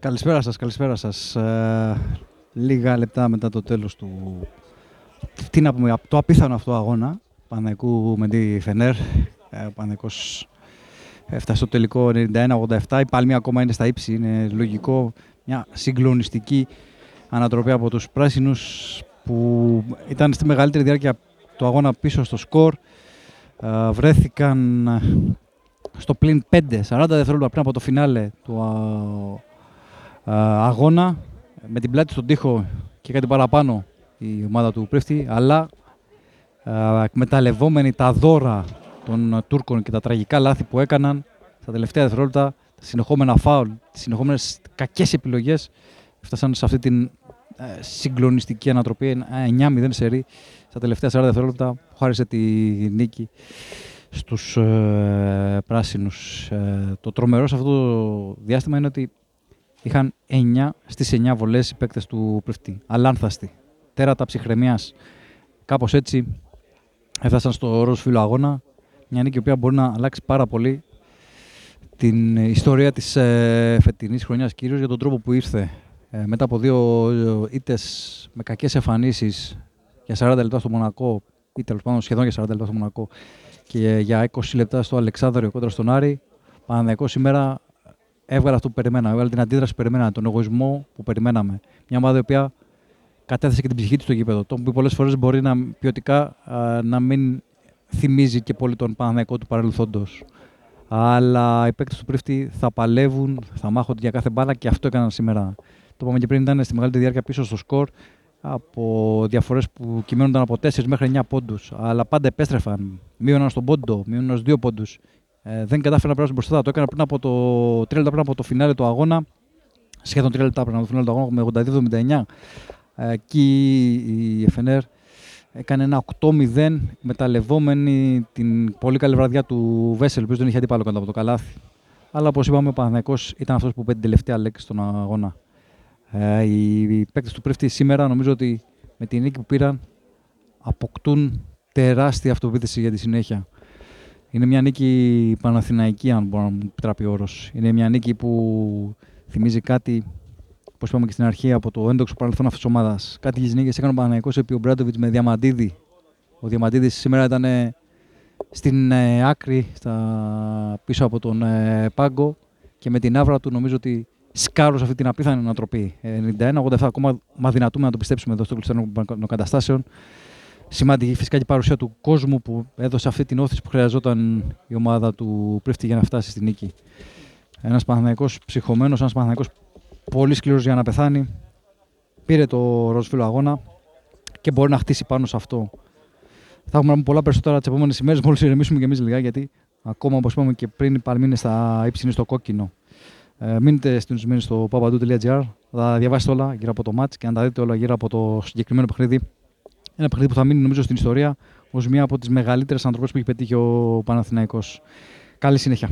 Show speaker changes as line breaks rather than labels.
Καλησπέρα σας, καλησπέρα σας. Ε, λίγα λεπτά μετά το τέλος του... Τι να πούμε, το απίθανο αυτό αγώνα, Παναϊκού με τη Φενέρ. Ε, ο Παναϊκός έφτασε στο τελικό 91-87. Η Παλμή ακόμα είναι στα ύψη, είναι λογικό. Μια συγκλονιστική ανατροπή από τους πράσινους που ήταν στη μεγαλύτερη διάρκεια του αγώνα πίσω στο σκορ. Ε, βρέθηκαν στο πλήν 5, 40 δευτερόλεπτα πριν από το φινάλε του αγώνα με την πλάτη στον τοίχο και κάτι παραπάνω η ομάδα του Πρίφτη, αλλά εκμεταλλευόμενοι τα δώρα των Τούρκων και τα τραγικά λάθη που έκαναν στα τελευταία δευτερόλεπτα, τα συνεχόμενα φάουλ, τις συνεχόμενες κακές επιλογές, φτάσαν σε αυτή την ε, συγκλονιστική ανατροπή 9-0 σερί στα τελευταία 40 δευτερόλεπτα που χάρισε τη νίκη στους ε, πράσινους. Ε, το τρομερός σε αυτό το διάστημα είναι ότι είχαν 9 στις 9 βολές οι παίκτες του Πριφτή. Αλάνθαστοι. Τέρατα ψυχραιμίας. Κάπως έτσι έφτασαν στο όρος φίλο αγώνα. Μια νίκη η οποία μπορεί να αλλάξει πάρα πολύ την ιστορία της ε, φετινής χρονιάς, κυρίως για τον τρόπο που ήρθε. Ε, μετά από δύο ήττες με κακές εμφανίσεις για 40 λεπτά στο Μονακό, ή τέλος πάντων σχεδόν για 40 λεπτά στο Μονακό, και για 20 λεπτά στο Αλεξάνδριο κόντρα στον Άρη, Παναδιακό σήμερα έβγαλε αυτό που περιμέναμε. Έβγαλε την αντίδραση που περιμέναμε, τον εγωισμό που περιμέναμε. Μια ομάδα η οποία κατέθεσε και την ψυχή της στο γήπεδο. Το που πολλές φορές μπορεί να, ποιοτικά να μην θυμίζει και πολύ τον Παναδιακό του παρελθόντος. Αλλά οι παίκτες του Πρίφτη θα παλεύουν, θα μάχονται για κάθε μπάλα και αυτό έκαναν σήμερα. Το είπαμε και πριν, ήταν στη μεγαλύτερη διάρκεια πίσω στο σκορ από διαφορές που κυμαίνονταν από 4 μέχρι 9 πόντους. Αλλά πάντα επέστρεφαν. Μείωναν στον πόντο, μείωναν στους 2 πόντους. Ε, δεν κατάφεραν να περάσουν μπροστά. Το έκανα πριν από το 3 λεπτά πριν από το φινάλε του αγώνα. Σχεδόν 3 λεπτά πριν από το φινάλε του αγώνα με 82-79. Ε, εκεί η FNR έκανε ένα 8-0 μεταλλευόμενη την πολύ καλή βραδιά του Βέσελ, που δεν είχε αντίπαλο κοντά από το καλάθι. Αλλά όπως είπαμε, ο Παναθυναϊκό ήταν αυτός που πέτει την τελευταία λέξη στον αγώνα. Ε, οι παίκτες του Πρίφτη σήμερα νομίζω ότι με την νίκη που πήραν αποκτούν τεράστια αυτοπεποίθηση για τη συνέχεια. Είναι μια νίκη παναθηναϊκή, αν μπορώ να μου επιτράπει ο όρος. Είναι μια νίκη που θυμίζει κάτι, όπως είπαμε και στην αρχή, από το έντοξο παρελθόν αυτής της ομάδας. Κάτι τις νίκες έκανε ο Παναθηναϊκός επί ο Μπράντοβιτς με Διαμαντίδη. Ο Διαμαντίδης σήμερα ήταν στην ε, άκρη, στα, πίσω από τον ε, πάγκο και με την άβρα του νομίζω ότι σκάρου αυτή την απίθανη ανατροπή. 91-87 ακόμα μα δυνατούμε να το πιστέψουμε εδώ στο κλειστό των καταστάσεων. Σημαντική φυσικά και η παρουσία του κόσμου που έδωσε αυτή την όθηση που χρειαζόταν η ομάδα του Πρίφτη για να φτάσει στη νίκη. Ένας Παναθυναϊκό ψυχωμένος, ένας Παναθυναϊκό πολύ σκληρός για να πεθάνει. Πήρε το ροζφύλλο αγώνα και μπορεί να χτίσει πάνω σε αυτό. Θα έχουμε πολλά περισσότερα τις επόμενες ημέρες μόλις ηρεμήσουμε και εμείς λιγά γιατί ακόμα όπως είπαμε και πριν η Παλμή είναι στα ύψη, στο κόκκινο. Ε, μείνετε συντονισμένοι στο papadou.gr. Θα διαβάσετε όλα γύρω από το match και να τα δείτε όλα γύρω από το συγκεκριμένο παιχνίδι. Ένα παιχνίδι που θα μείνει νομίζω στην ιστορία ως μία από τις μεγαλύτερες ανθρωπέ που έχει πετύχει ο Παναθηναϊκός. Καλή συνέχεια.